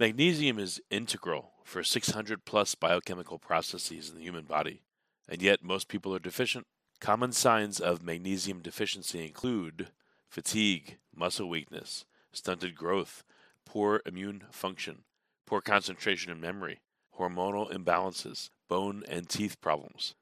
Magnesium is integral for 600 plus biochemical processes in the human body, and yet most people are deficient. Common signs of magnesium deficiency include fatigue, muscle weakness, stunted growth, poor immune function, poor concentration and memory, hormonal imbalances, bone and teeth problems.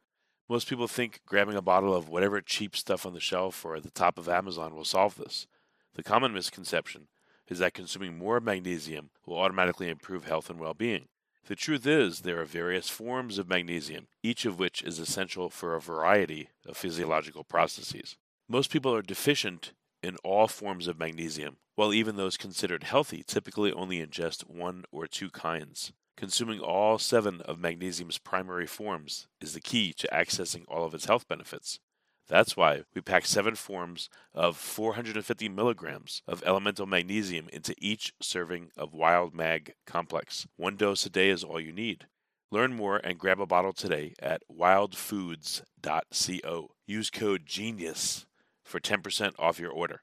Most people think grabbing a bottle of whatever cheap stuff on the shelf or at the top of Amazon will solve this. The common misconception is that consuming more magnesium will automatically improve health and well being. The truth is, there are various forms of magnesium, each of which is essential for a variety of physiological processes. Most people are deficient in all forms of magnesium, while even those considered healthy typically only ingest one or two kinds. Consuming all seven of magnesium's primary forms is the key to accessing all of its health benefits. That's why we pack seven forms of 450 milligrams of elemental magnesium into each serving of Wild Mag Complex. One dose a day is all you need. Learn more and grab a bottle today at wildfoods.co. Use code GENIUS for 10% off your order.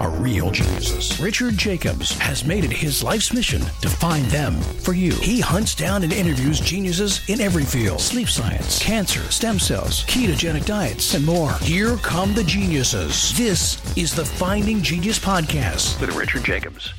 are real geniuses. Richard Jacobs has made it his life's mission to find them for you. He hunts down and interviews geniuses in every field sleep science, cancer, stem cells, ketogenic diets, and more. Here come the geniuses. This is the Finding Genius Podcast with Richard Jacobs.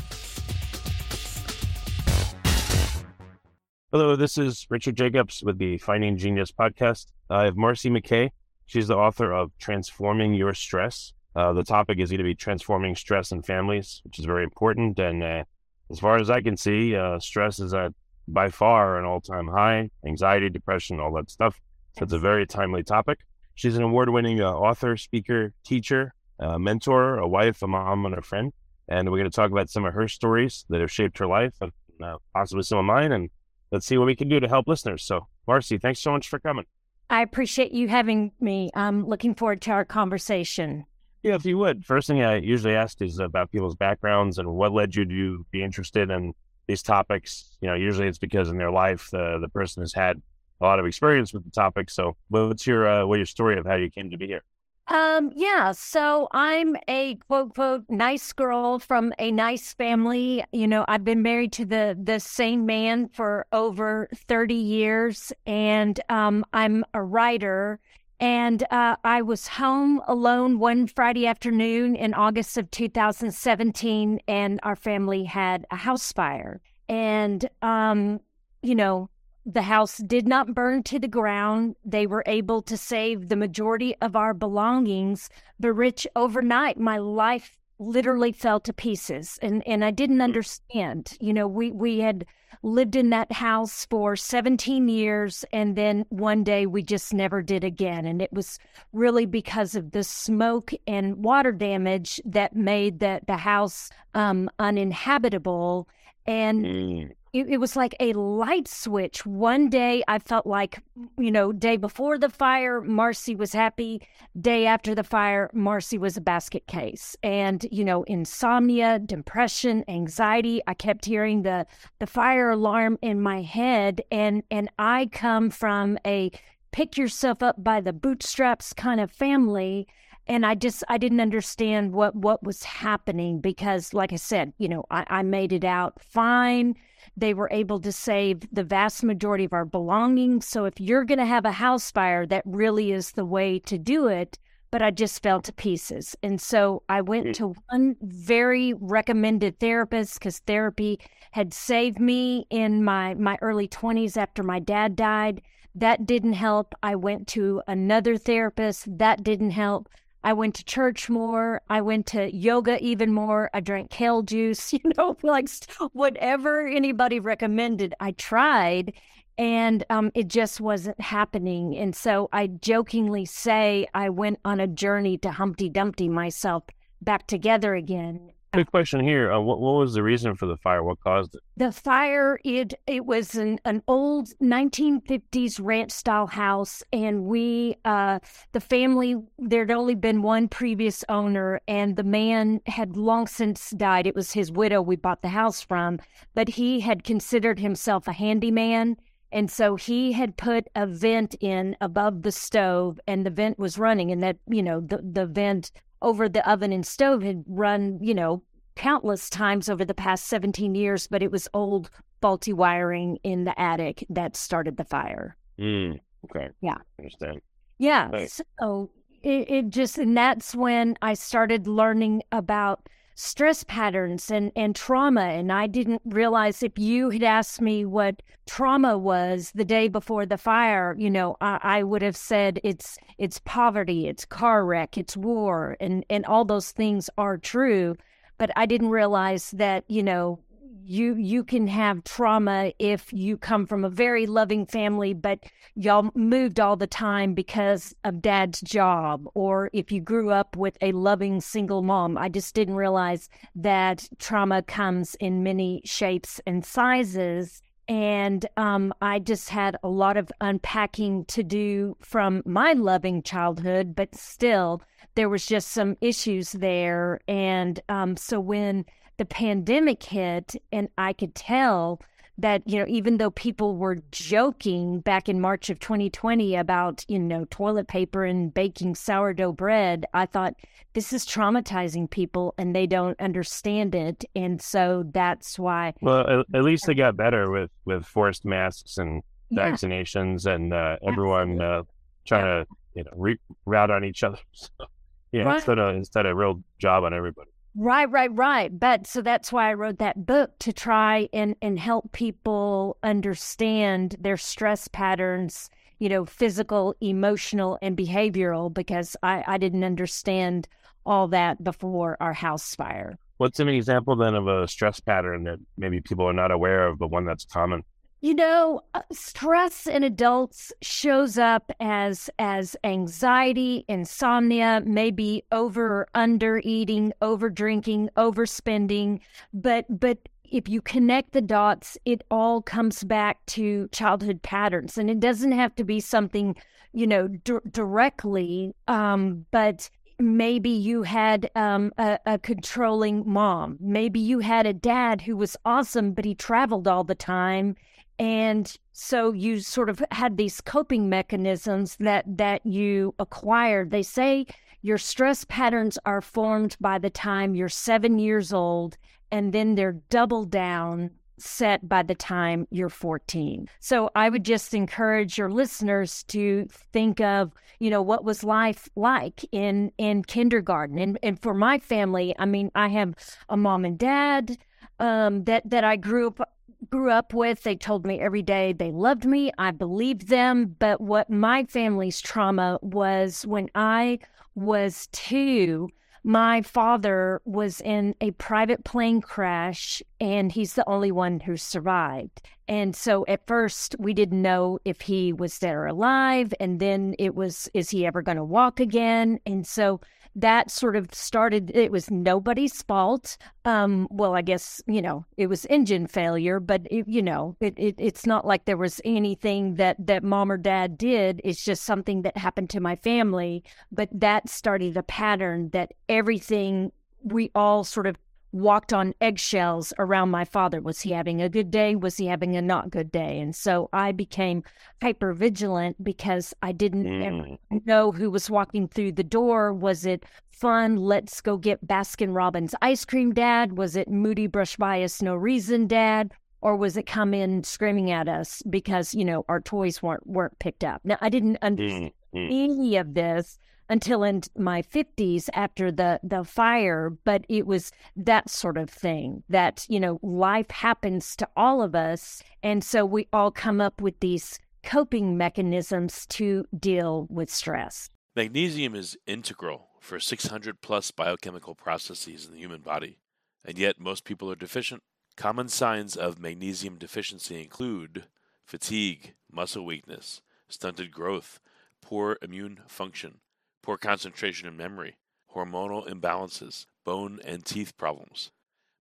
Hello, this is Richard Jacobs with the Finding Genius Podcast. I have Marcy McKay. She's the author of Transforming Your Stress uh, the topic is going to be transforming stress in families, which is very important. And uh, as far as I can see, uh, stress is at by far an all time high, anxiety, depression, all that stuff. So it's a very timely topic. She's an award winning uh, author, speaker, teacher, mentor, a wife, a mom, and a friend. And we're going to talk about some of her stories that have shaped her life and uh, possibly some of mine. And let's see what we can do to help listeners. So, Marcy, thanks so much for coming. I appreciate you having me. I'm looking forward to our conversation. Yeah, if you would. First thing I usually ask is about people's backgrounds and what led you to be interested in these topics. You know, usually it's because in their life the the person has had a lot of experience with the topic. So, what's your uh, what your story of how you came to be here? Um, yeah, so I'm a quote quote nice girl from a nice family. You know, I've been married to the the same man for over 30 years and um I'm a writer and uh, I was home alone one Friday afternoon in August of 2017, and our family had a house fire. And, um, you know, the house did not burn to the ground. They were able to save the majority of our belongings. But, Rich, overnight, my life literally fell to pieces and and I didn't mm. understand. You know, we we had lived in that house for 17 years and then one day we just never did again and it was really because of the smoke and water damage that made that the house um, uninhabitable and mm it, it was like a light switch. One day I felt like, you know, day before the fire, Marcy was happy. Day after the fire, Marcy was a basket case. And, you know, insomnia, depression, anxiety. I kept hearing the the fire alarm in my head. And and I come from a pick yourself up by the bootstraps kind of family and I just I didn't understand what what was happening because like I said, you know, I, I made it out fine. They were able to save the vast majority of our belongings. So if you're going to have a house fire, that really is the way to do it. But I just fell to pieces. And so I went mm. to one very recommended therapist because therapy had saved me in my, my early 20s after my dad died. That didn't help. I went to another therapist. That didn't help. I went to church more. I went to yoga even more. I drank kale juice, you know, like whatever anybody recommended, I tried and um, it just wasn't happening. And so I jokingly say I went on a journey to Humpty Dumpty myself back together again. Quick question here. Uh, what, what was the reason for the fire? What caused it? The fire, it it was an, an old 1950s ranch style house, and we, uh, the family, there'd only been one previous owner, and the man had long since died. It was his widow we bought the house from, but he had considered himself a handyman. And so he had put a vent in above the stove, and the vent was running, and that, you know, the, the vent over the oven and stove had run, you know, countless times over the past 17 years, but it was old, faulty wiring in the attic that started the fire. Mm, okay. Yeah. Understand. Yeah. So it, it just, and that's when I started learning about stress patterns and, and trauma. And I didn't realize if you had asked me what trauma was the day before the fire, you know, I, I would have said it's it's poverty, it's car wreck, it's war, and, and all those things are true. But I didn't realize that, you know, you you can have trauma if you come from a very loving family but y'all moved all the time because of dad's job or if you grew up with a loving single mom i just didn't realize that trauma comes in many shapes and sizes and um, I just had a lot of unpacking to do from my loving childhood, but still, there was just some issues there. And um, so when the pandemic hit, and I could tell that, you know, even though people were joking back in March of 2020 about, you know, toilet paper and baking sourdough bread, I thought this is traumatizing people and they don't understand it. And so that's why. Well, at, least they got better with, with forced masks and Yeah. vaccinations and uh, everyone uh, trying to, you know, re- route on each other. So, yeah, Right. instead of instead of real job on everybody. Right, right, right. But so that's why I wrote that book to try and, and help people understand their stress patterns, you know, physical, emotional, and behavioral, because I, I didn't understand all that before our house fire. What's an example then of a stress pattern that maybe people are not aware of, but one that's common? You know, uh, stress in adults shows up as as anxiety, insomnia, maybe over or under eating, over drinking, overspending, but but if you connect the dots, it all comes back to childhood patterns, and it doesn't have to be something, you know, d- directly, um, but maybe you had um, a, a controlling mom. Maybe you had a dad who was awesome, but he traveled all the time and so you sort of had these coping mechanisms that that you acquired. They say your stress patterns are formed by the time you're 7 years old and then they're double down set by the time you're 14 so i would just encourage your listeners to think of you know what was life like in in kindergarten. And and for my family i mean i have a mom and dad um, that that I grew up grew up with. They told me every day they loved me. I believed them. But what my family's trauma was when I was two, my father was in a private plane crash and he's the only one who survived. And so at first we didn't know if he was there alive. And then it was, is he ever going to walk again? And so that sort of started it was nobody's fault. Um well i guess you know it was engine failure but it, you know it, it it's not like there was anything that that mom or dad did. It's just something that happened to my family but that started a pattern that everything we all sort of walked on eggshells around my father. Was he having a good day? Was he having a not good day? And so I became hyper vigilant because I didn't ever Mm. know who was walking through the door. Was it fun? Let's go get Baskin Robbins ice cream, Dad? Was it moody brush by us no reason, Dad? Or was it come in screaming at us because you know our toys weren't weren't picked up? Now I didn't understand Mm, mm. any of this until in my 50s after the the fire but it was that sort of thing that you know life happens to all of us. And so we all come up with these coping mechanisms to deal with stress. Magnesium is integral for 600 plus biochemical processes in the human body, and yet most people are deficient. Common signs of magnesium deficiency include fatigue, muscle weakness, stunted growth, poor immune function, poor concentration and memory, hormonal imbalances, bone and teeth problems.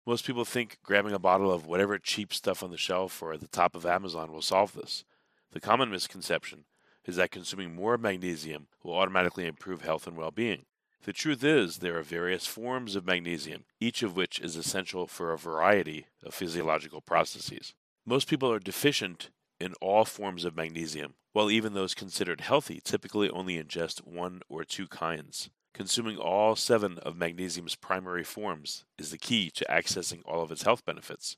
Most people think grabbing a bottle of whatever cheap stuff on the shelf or at the top of Amazon will solve this. The common misconception is that consuming more magnesium will automatically improve health and well being. The truth is, there are various forms of magnesium, each of which is essential for a variety of physiological processes. Most people are deficient in all forms of magnesium, while even those considered healthy typically only ingest one or two kinds. Consuming all seven of magnesium's primary forms is the key to accessing all of its health benefits.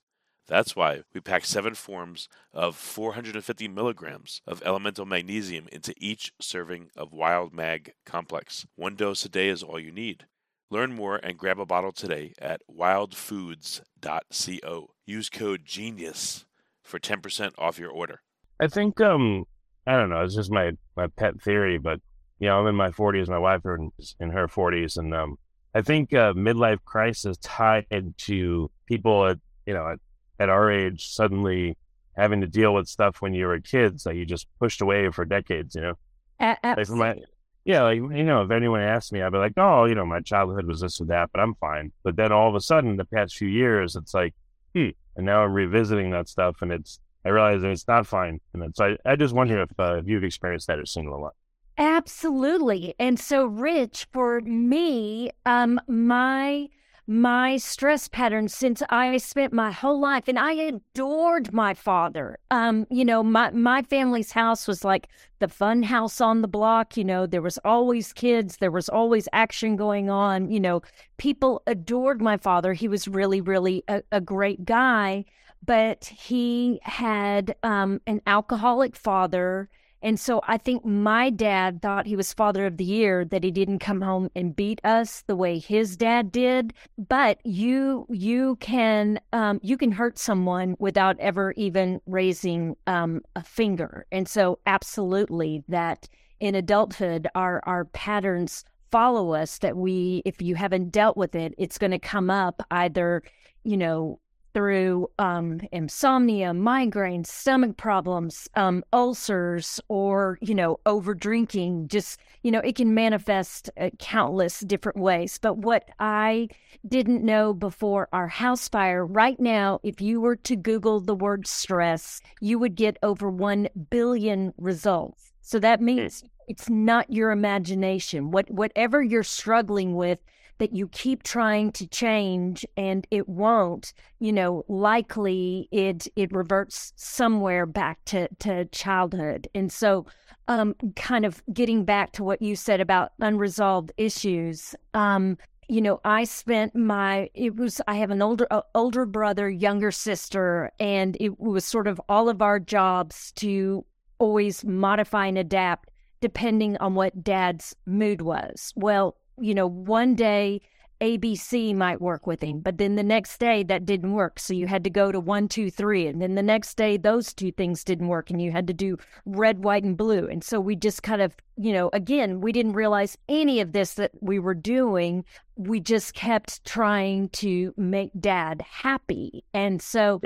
That's why we pack seven forms of 450 milligrams of elemental magnesium into each serving of Wild Mag Complex. One dose a day is all you need. Learn more and grab a bottle today at wildfoods.co. Use code GENIUS for 10% off your order. I think um I don't know, it's just my my pet theory, but you know, I'm in my 40s, my wife is in her 40s and um I think uh, midlife crisis tied to people at you know at at our age suddenly having to deal with stuff when you were kids that you just pushed away for decades, you know? A- like my, yeah, like, you know, if anyone asked me, I'd be like, oh, you know, my childhood was this or that, but I'm fine. But then all of a sudden, the past few years, it's like, hmm. And now I'm revisiting that stuff and it's, I realize it's not fine. And it's, I, I just wonder if, uh, if you've experienced that or seen a lot. Absolutely. And so, Rich, for me, um, my my stress pattern since I spent my whole life and I adored my father. Um, you know, my my family's house was like the fun house on the block, you know, there was always kids, there was always action going on, you know, people adored my father. He was really really a, a great guy, but he had um an alcoholic father and so I think my dad thought he was father of the year that he didn't come home and beat us the way his dad did. But you you can um, you can hurt someone without ever even raising um, a finger. And so absolutely that in adulthood our our patterns follow us that we if you haven't dealt with it it's going to come up either you know through um, insomnia, migraines, stomach problems, um, ulcers, or, you know, over drinking. Just, you know, it can manifest uh, countless different ways. But what I didn't know before our house fire, right now, if you were to Google the word stress, you would get over 1 billion results. So that hmm. means it's not your imagination. What, whatever you're struggling with, that you keep trying to change and it won't, you know, likely it it reverts somewhere back to to childhood. And so um kind of getting back to what you said about unresolved issues, um you know i spent my it was i have an older uh, older brother younger sister and it was sort of all of our jobs to always modify and adapt depending on what dad's mood was well you know, one day ABC might work with him, but then the next day that didn't work. So you had to go to one, two, three. And then the next day those two things didn't work and you had to do red, white, and blue. And so we just kind of, you know, again, we didn't realize any of this that we were doing. We just kept trying to make dad happy. And so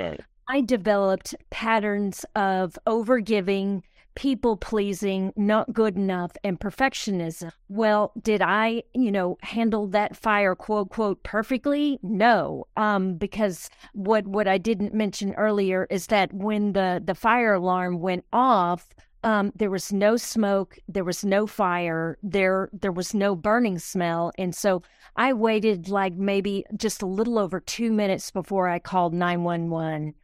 I developed patterns of overgiving people pleasing, not good enough, and perfectionism. Well, did I, you know, handle that fire quote quote perfectly? No. Um, because what what I didn't mention earlier is that when the the fire alarm went off, um, there was no smoke, there was no fire, there there was no burning smell, and so I waited like maybe just a little over two minutes before I called nine one one.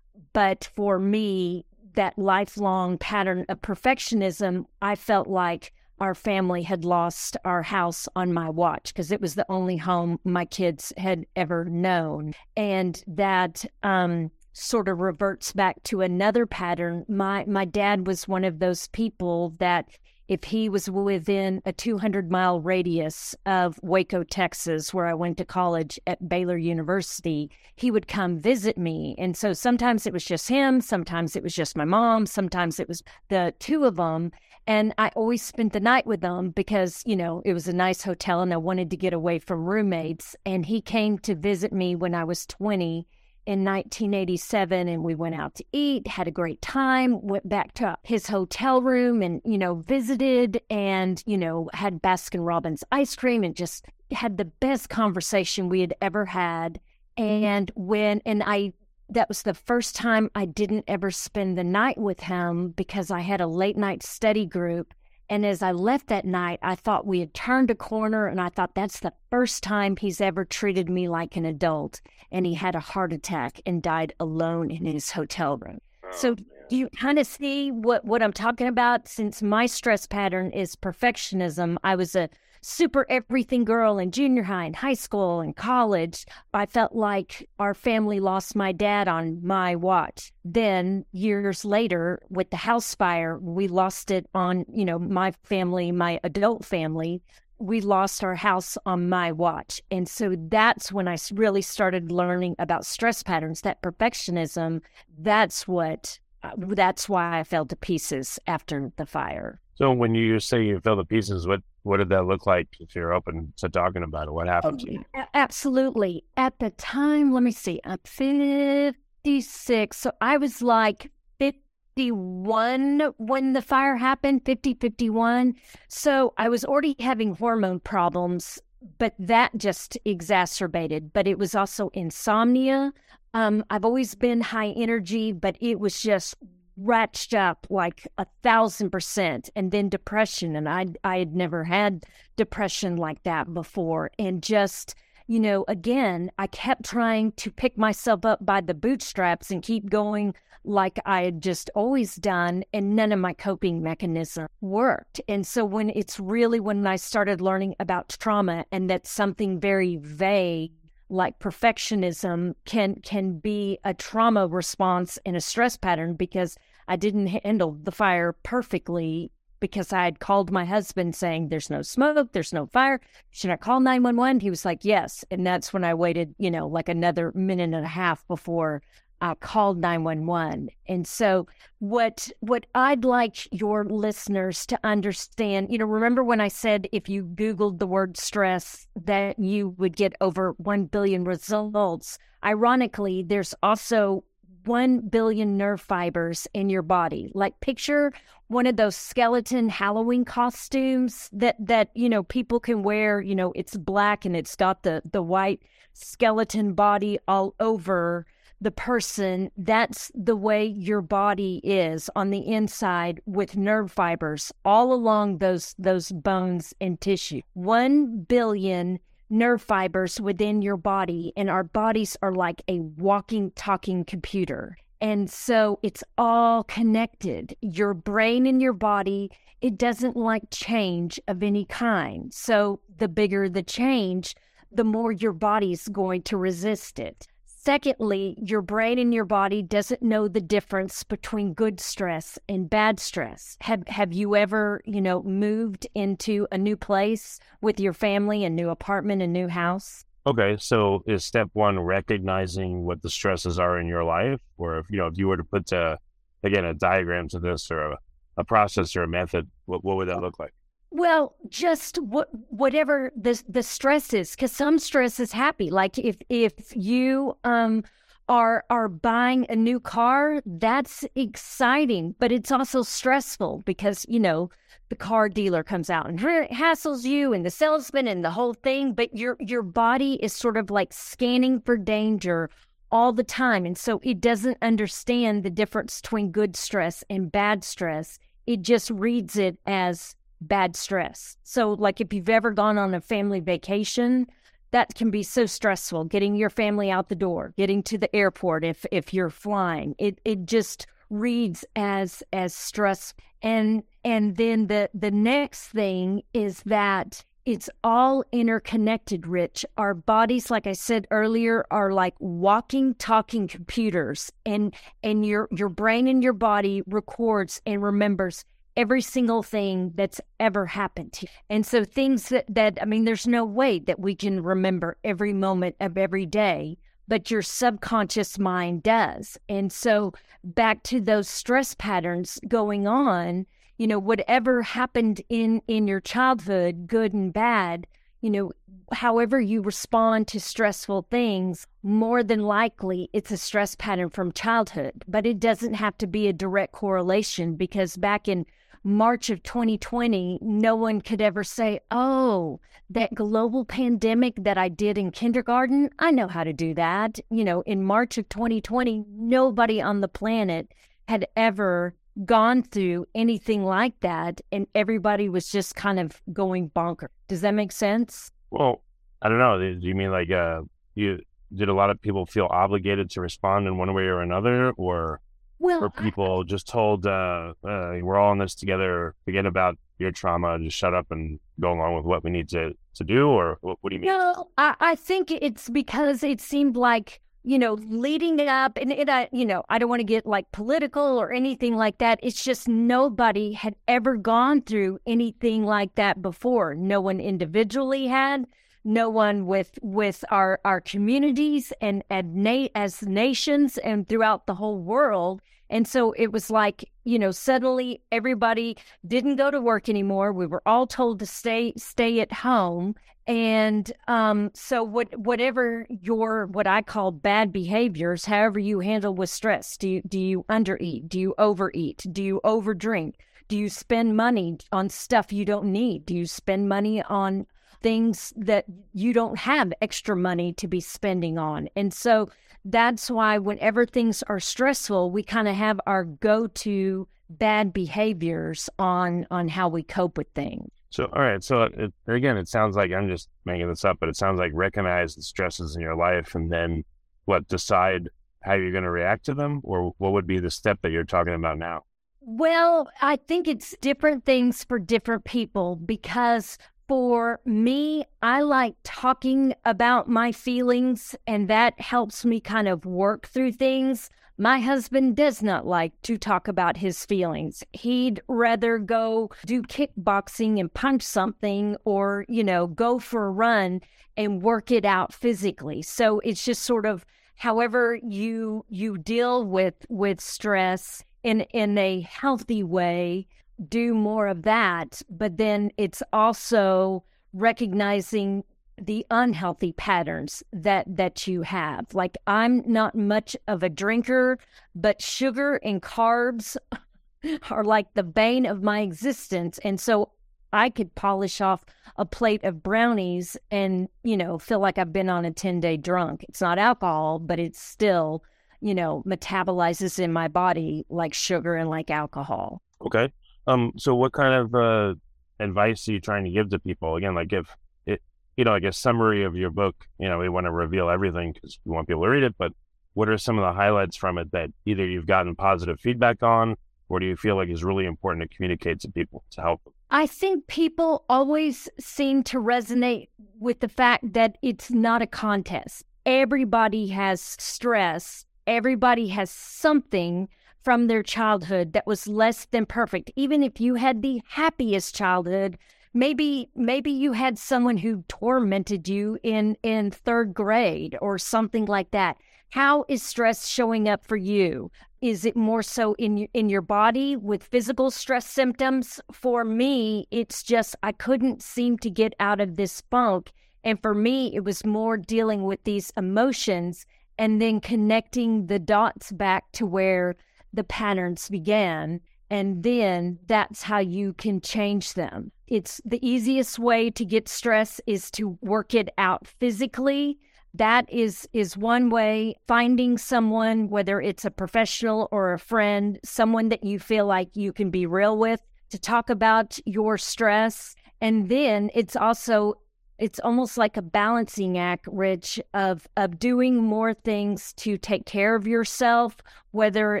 But for me, that lifelong pattern of perfectionism, I felt like our family had lost our house on my watch because it was the only home my kids had ever known. And that um, sort of reverts back to another pattern. My my dad was one of those people that if he was within a 200 mile radius of Waco, Texas, where I went to college at Baylor University, he would come visit me. And so sometimes it was just him, sometimes it was just my mom, sometimes it was the two of them. And I always spent the night with them because, you know, it was a nice hotel and I wanted to get away from roommates. And he came to visit me when I was 20 in 1987 and we went out to eat, had a great time, went back to his hotel room and, you know, visited and, you know, had Baskin Robbins ice cream and just had the best conversation we had ever had. Mm-hmm. And when, and I, that was the first time I didn't ever spend the night with him because I had a late night study group. And as I left that night, I thought we had turned a corner, and I thought that's the first time he's ever treated me like an adult. And he had a heart attack and died alone in his hotel room. Oh, so do you kind of see what, what I'm talking about? Since my stress pattern is perfectionism, I was a super everything girl in junior high and high school and college. I felt like our family lost my dad on my watch. Then years later with the house fire, we lost it on, you know, my family, my adult family. We lost our house on my watch. And so that's when I really started learning about stress patterns, that perfectionism. That's what uh, that's why I fell to pieces after the fire. So when you say you fell to pieces, what what did that look like? If you're open to talking about it, what happened to you? Absolutely. At the time, let me see. I'm 56, so I was like 51 when the fire happened. 50, 51. So I was already having hormone problems, but that just exacerbated. But it was also insomnia. Um, I've always been high energy, but it was just ratched up like a thousand percent and then depression and i i had never had depression like that before and just you know again i kept trying to pick myself up by the bootstraps and keep going like i had just always done and none of my coping mechanism worked. And so when it's really when i started learning about trauma and that's something very vague like perfectionism can can be a trauma response in a stress pattern because I didn't handle the fire perfectly because I had called my husband saying there's no smoke, there's no fire. Should I call 911? He was like, "Yes." And that's when I waited, you know, like another minute and a half before I called 911. And so what what I'd like your listeners to understand, you know, remember when I said if you googled the word stress that you would get over 1 billion results. Ironically, there's also 1 billion nerve fibers in your body. Like picture one of those skeleton Halloween costumes that that you know people can wear, you know, it's black and it's got the the white skeleton body all over the person, that's the way your body is on the inside with nerve fibers all along those those bones and tissue. 1 billion nerve fibers within your body and our bodies are like a walking talking computer. And so it's all connected. Your brain and your body, it doesn't like change of any kind. So the bigger the change, the more your body's going to resist it. Secondly, your brain and your body doesn't know the difference between good stress and bad stress. Have have you ever, you know, moved into a new place with your family, a new apartment, a new house? Okay, so is step one recognizing what the stresses are in your life, or if you know, if you were to put to, again a diagram to this or a, a process or a method, what what would that uh, look like? Well, just what whatever the the stress is, because some stress is happy. Like if if you um are are buying a new car, that's exciting, but it's also stressful because you know the car dealer comes out and hassles you, and the salesman and the whole thing. But your your body is sort of like scanning for danger all the time, and so it doesn't understand the difference between good stress and bad stress. It just reads it as bad stress. So, like if you've ever gone on a family vacation, that can be so stressful getting your family out the door, getting to the airport if if you're flying. It it just reads as as stress and and then the the next thing is that it's all interconnected rich our bodies like i said earlier are like walking talking computers and and your your brain and your body records and remembers every single thing that's ever happened. And so things that, that I mean, there's no way that we can remember every moment of every day, but your subconscious mind does. And so back to those stress patterns going on, you know, whatever happened in in your childhood, good and bad, you know, however you respond to stressful things, more than likely it's a stress pattern from childhood. But it doesn't have to be a direct correlation because back in March of 2020, no one could ever say, oh, that global pandemic that I did in kindergarten, I know how to do that. You know, in March of 2020, nobody on the planet had ever gone through anything like that. And everybody was just kind of going bonker. Does that make sense? Well, I don't know. Do you mean like uh, you did a lot of people feel obligated to respond in one way or another, or well, were people I, just told uh, uh, we're all in this together? Forget about your trauma. Just shut up and go along with what we need to to do, or what, what do you mean? No, I, I think it's because it seemed like you know, leading up, and it, I, you know, I don't want to get like political or anything like that. It's just nobody had ever gone through anything like that before. No one individually had, no one with with our our communities and and na- as nations and throughout the whole world. And so it was like, you know, suddenly everybody didn't go to work anymore. We were all told to stay stay at home and um, so, what, whatever your what I call bad behaviors, however you handle with stress, do you do you undereat? Do you overeat? Do you overdrink? Do you spend money on stuff you don't need? Do you spend money on things that you don't have extra money to be spending on? And so that's why whenever things are stressful, we kind of have our go-to bad behaviors on on how we cope with things. So, all right. So, uh, it, again, it sounds like I'm just making this up, but it sounds like recognize the stresses in your life and then what decide how you're going to react to them, or what would be the step that you're talking about now? Well, I think it's different things for different people because for me, I like talking about my feelings, and that helps me kind of work through things. My husband does not like to talk about his feelings. He'd rather go do kickboxing and punch something or, you know, go for a run and work it out physically. So it's just sort of however you you deal with with stress in in a healthy way, do more of that, but then it's also recognizing the unhealthy patterns that that you have. Like i'm not much of a drinker but sugar and carbs are like the bane of my existence. And so i could polish off a plate of brownies and you know feel like i've been on a 10 day drunk. It's not alcohol but it's still you know metabolizes in my body like sugar and like alcohol. Okay um so what kind of uh advice are you trying to give to people again like if it, you know, like a summary of your book, you know, we want to reveal everything because we want people to read it, but what are some of the highlights from it that either you've gotten positive feedback on or do you feel like is really important to communicate to people to help them? I think people always seem to resonate with the fact that it's not a contest. Everybody has stress, everybody has something from their childhood that was less than perfect. Even if you had the happiest childhood, maybe maybe you had someone who tormented you in in third grade or something like that. How is stress showing up for you? Is it more so in in your body with physical stress symptoms? For me it's just i couldn't seem to get out of this funk. And for me it was more dealing with these emotions and then connecting the dots back to where the patterns began and then that's how you can change them. It's the easiest way to get stress is to work it out physically. That is is one way finding someone whether it's a professional or a friend, someone that you feel like you can be real with to talk about your stress. And then it's also it's almost like a balancing act rich of of doing more things to take care of yourself whether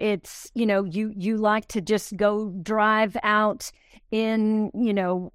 it's you know you you like to just go drive out in you know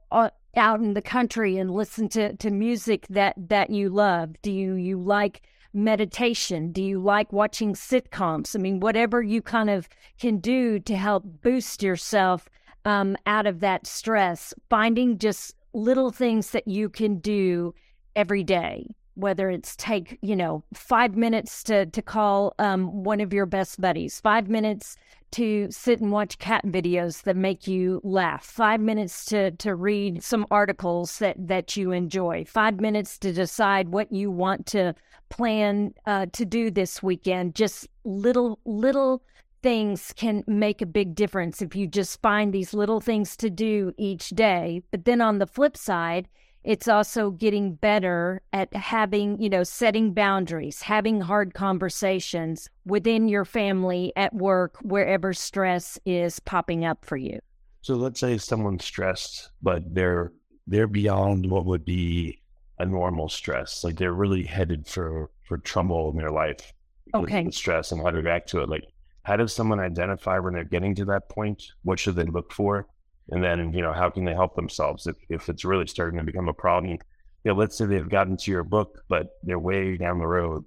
out in the country and listen to to music that that you love. Do you you like meditation? Do you like watching sitcoms? I mean whatever you kind of can do to help boost yourself um, out of that stress finding just little things that you can do every day whether it's take you know five minutes to to call um, one of your best buddies five minutes to sit and watch cat videos that make you laugh five minutes to to read some articles that that you enjoy five minutes to decide what you want to plan uh, to do this weekend just little little things can make a big difference if you just find these little things to do each day. But then on the flip side, it's also getting better at having, you know, setting boundaries, having hard conversations within your family, at work, wherever stress is popping up for you. So let's say someone's stressed, but they're they're beyond what would be a normal stress. Like they're really headed for for trouble in their life. Okay. stress and how to react to it. Like how does someone identify when they're getting to that point? What should they look for? And then, you know, how can they help themselves if, if it's really starting to become a problem? You know, let's say they've gotten to your book, but they're way down the road.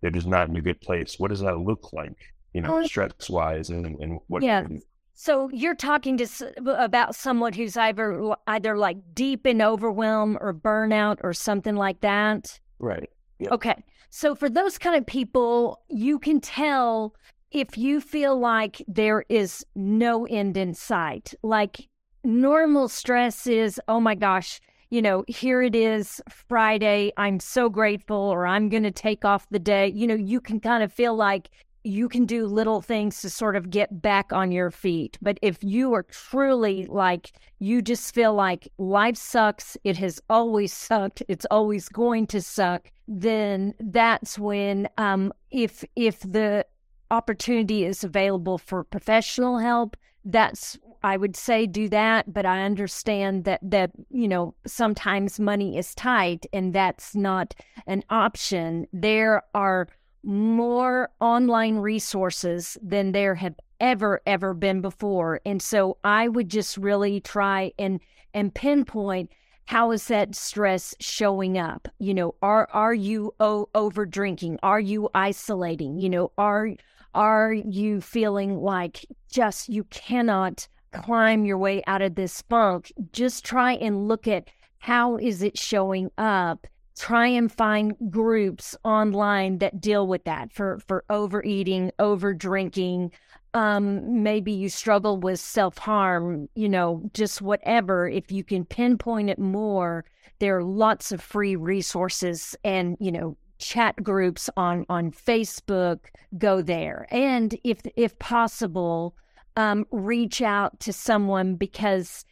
They're just not in a good place. What does that look like? You know, um, Oh, stress wise and, and what Yeah. So you're talking to about someone who's either either like deep in overwhelm or burnout or something like that. right. Yep. Okay. So for those kind of people, you can tell if you feel like there is no end in sight. Like normal stress is, oh my gosh, you know, here it is Friday. I'm so grateful, or I'm going to take off the day. You know, you can kind of feel like you can do little things to sort of get back on your feet. But if you are truly like, you just feel like life sucks, it has always sucked, it's always going to suck, then that's when, um, if if the opportunity is available for professional help, that's I would say do that, but I understand that that you know sometimes money is tight and that's not an option. There are more online resources than there have ever ever been before, and so I would just really try and and pinpoint how is that stress showing up? You know are are you o- over drinking are you isolating? You know are are you feeling like just you cannot climb your way out of this funk? Just try and look at how is it showing up try and find groups online that deal with that for for overeating over drinking um maybe you struggle with self-harm you know just whatever. If you can pinpoint it more there are lots of free resources and you know chat groups on on Facebook go there. And if if possible um reach out to someone because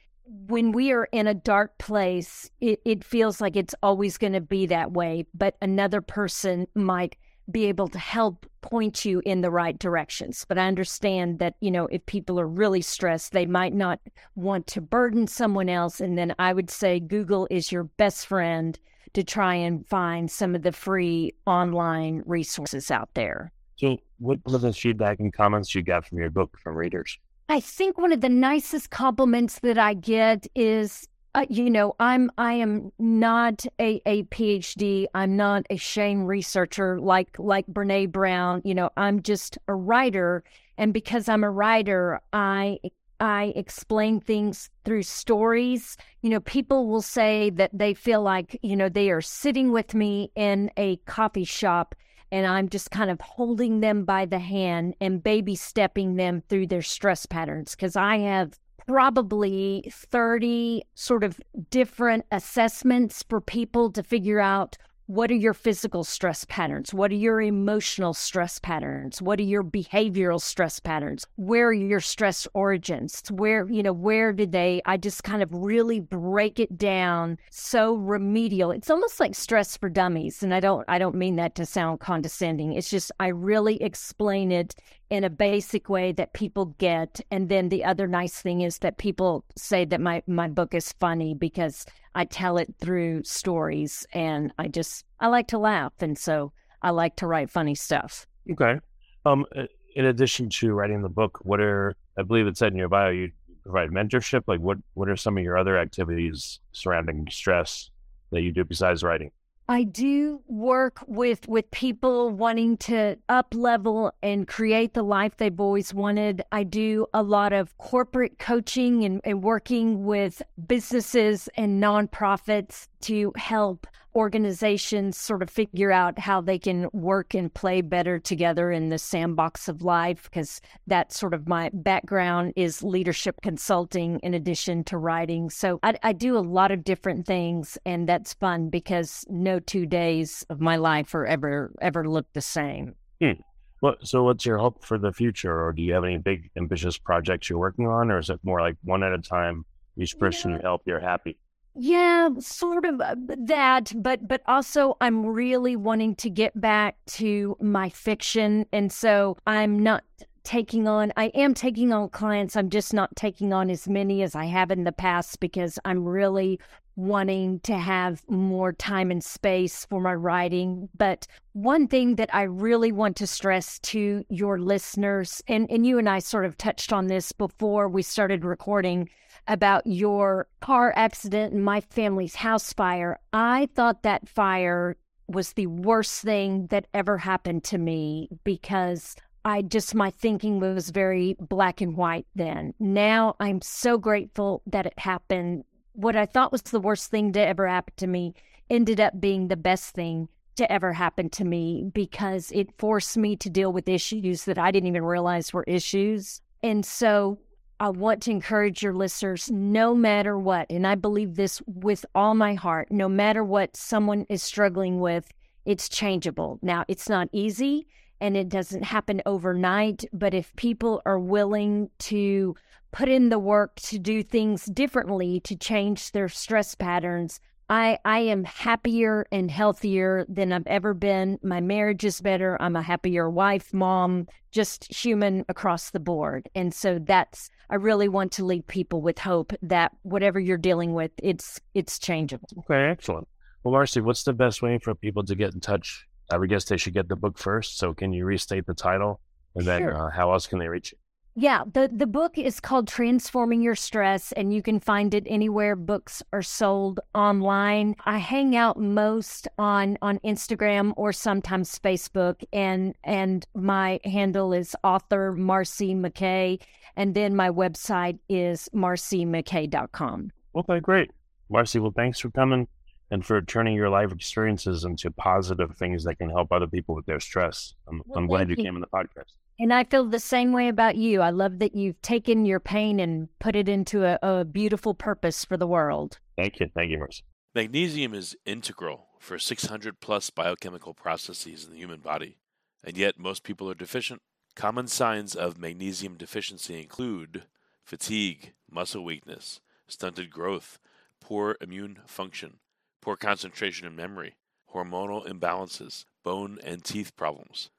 when we are in a dark place it, it feels like it's always going to be that way but another person might be able to help point you in the right directions but i understand that you know if people are really stressed they might not want to burden someone else and then i would say google is your best friend to try and find some of the free online resources out there So, what was the feedback and comments you got from your book from readers? I think one of the nicest compliments that I get is, uh, you know, I'm I am not a, a PhD. I'm not a shame researcher like like Brene Brown. You know, I'm just a writer, and because I'm a writer, I I explain things through stories. You know, people will say that they feel like you know they are sitting with me in a coffee shop and I'm just kind of holding them by the hand and baby stepping them through their stress patterns because I have probably 30 sort of different assessments for people to figure out what are your physical stress patterns? What are your emotional stress patterns? What are your behavioral stress patterns? Where are your stress origins? Where, you know, where did they? I just kind of really break it down so remedial. It's almost like stress for dummies. And I don't I don't mean that to sound condescending. It's just I really explain it in a basic way that people get. And then the other nice thing is that people say that my, my book is funny because I tell it through stories and I just, I like to laugh. And so I like to write funny stuff. Okay. Um, uh, in addition to writing the book, what are I believe it said in your bio you provide mentorship. Like, what what are some of your other activities surrounding stress that you do besides writing? I do work with with people wanting to up level and create the life they've always wanted. I do a lot of corporate coaching and, and working with businesses and nonprofits to help organizations sort of figure out how they can work and play better together in the sandbox of life because that's sort of my background is leadership consulting in addition to writing so I, I do a lot of different things and that's fun because no two days of my life are ever ever look the same hmm. What, so what's your hope for the future, or do you have any big ambitious projects you're working on, or is it more like one at a time? Each person you help, you're happy. Yeah, sort of uh, that, but but also I'm really wanting to get back to my fiction, and so I'm not taking on I am taking on clients. I'm just not taking on as many as I have in the past because I'm really wanting to have more time and space for my writing. But one thing that I really want to stress to your listeners, and, and you and I sort of touched on this before we started recording about your car accident and my family's house fire. I thought that fire was the worst thing that ever happened to me because I just, my thinking was very black and white then. Now I'm so grateful that it happened. What I thought was the worst thing to ever happen to me ended up being the best thing to ever happen to me because it forced me to deal with issues that I didn't even realize were issues. And so I want to encourage your listeners no matter what, and I believe this with all my heart, no matter what someone is struggling with, it's changeable. Now, it's not easy and it doesn't happen overnight, but if people are willing to put in the work to do things differently to change their stress patterns, I, I am happier and healthier than I've ever been. My marriage is better. I'm a happier wife, mom, just human across the board. And so that's I really want to leave people with hope that whatever you're dealing with, it's it's changeable. Okay, excellent. Well, Marcy, what's the best way for people to get in touch? I would guess they should get the book first. So can you restate the title? And then Sure. uh, how else can they reach you? Yeah, the the book is called Transforming Your Stress and you can find it anywhere books are sold online. I hang out most on on Instagram or sometimes Facebook and and my handle is author Marcy McKay and then my website is marcymckay.com. Okay, great. Marcy, well, thanks for coming and for turning your life experiences into positive things that can help other people with their stress. I'm, Well, I'm glad you you. came on the podcast. And I feel the same way about you. I love that you've taken your pain and put it into a, a beautiful purpose for the world. Thank you. Thank you, Marcy. Magnesium is integral for 600 plus biochemical processes in the human body, and yet most people are deficient. Common signs of magnesium deficiency include fatigue, muscle weakness, stunted growth, poor immune function, poor concentration and memory, hormonal imbalances, bone and teeth problems.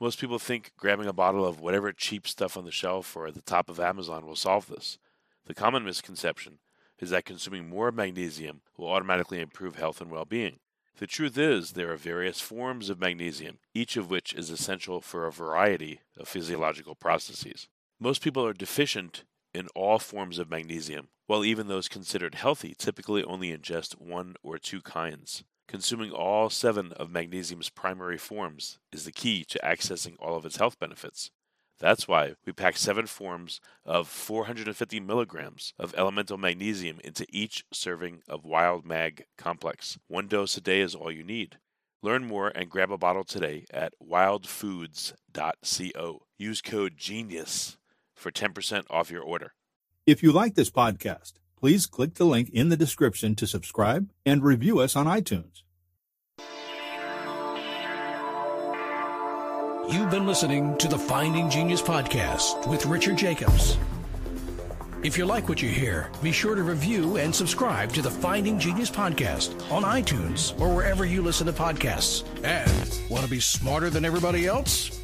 Most people think grabbing a bottle of whatever cheap stuff on the shelf or at the top of Amazon will solve this. The common misconception is that consuming more magnesium will automatically improve health and well being. The truth is, there are various forms of magnesium, each of which is essential for a variety of physiological processes. Most people are deficient in all forms of magnesium, while even those considered healthy typically only ingest one or two kinds. Consuming all seven of magnesium's primary forms is the key to accessing all of its health benefits. That's why we pack seven forms of 450 milligrams of elemental magnesium into each serving of Wild Mag Complex. One dose a day is all you need. Learn more and grab a bottle today at wildfoods.co. Use code GENIUS for 10% off your order. If you like this podcast, please click the link in the description to subscribe and review us on iTunes. You've been listening to the Finding Genius podcast with Richard Jacobs. If you like what you hear, be sure to review and subscribe to the Finding Genius podcast on iTunes or wherever you listen to podcasts. And want to be smarter than everybody else?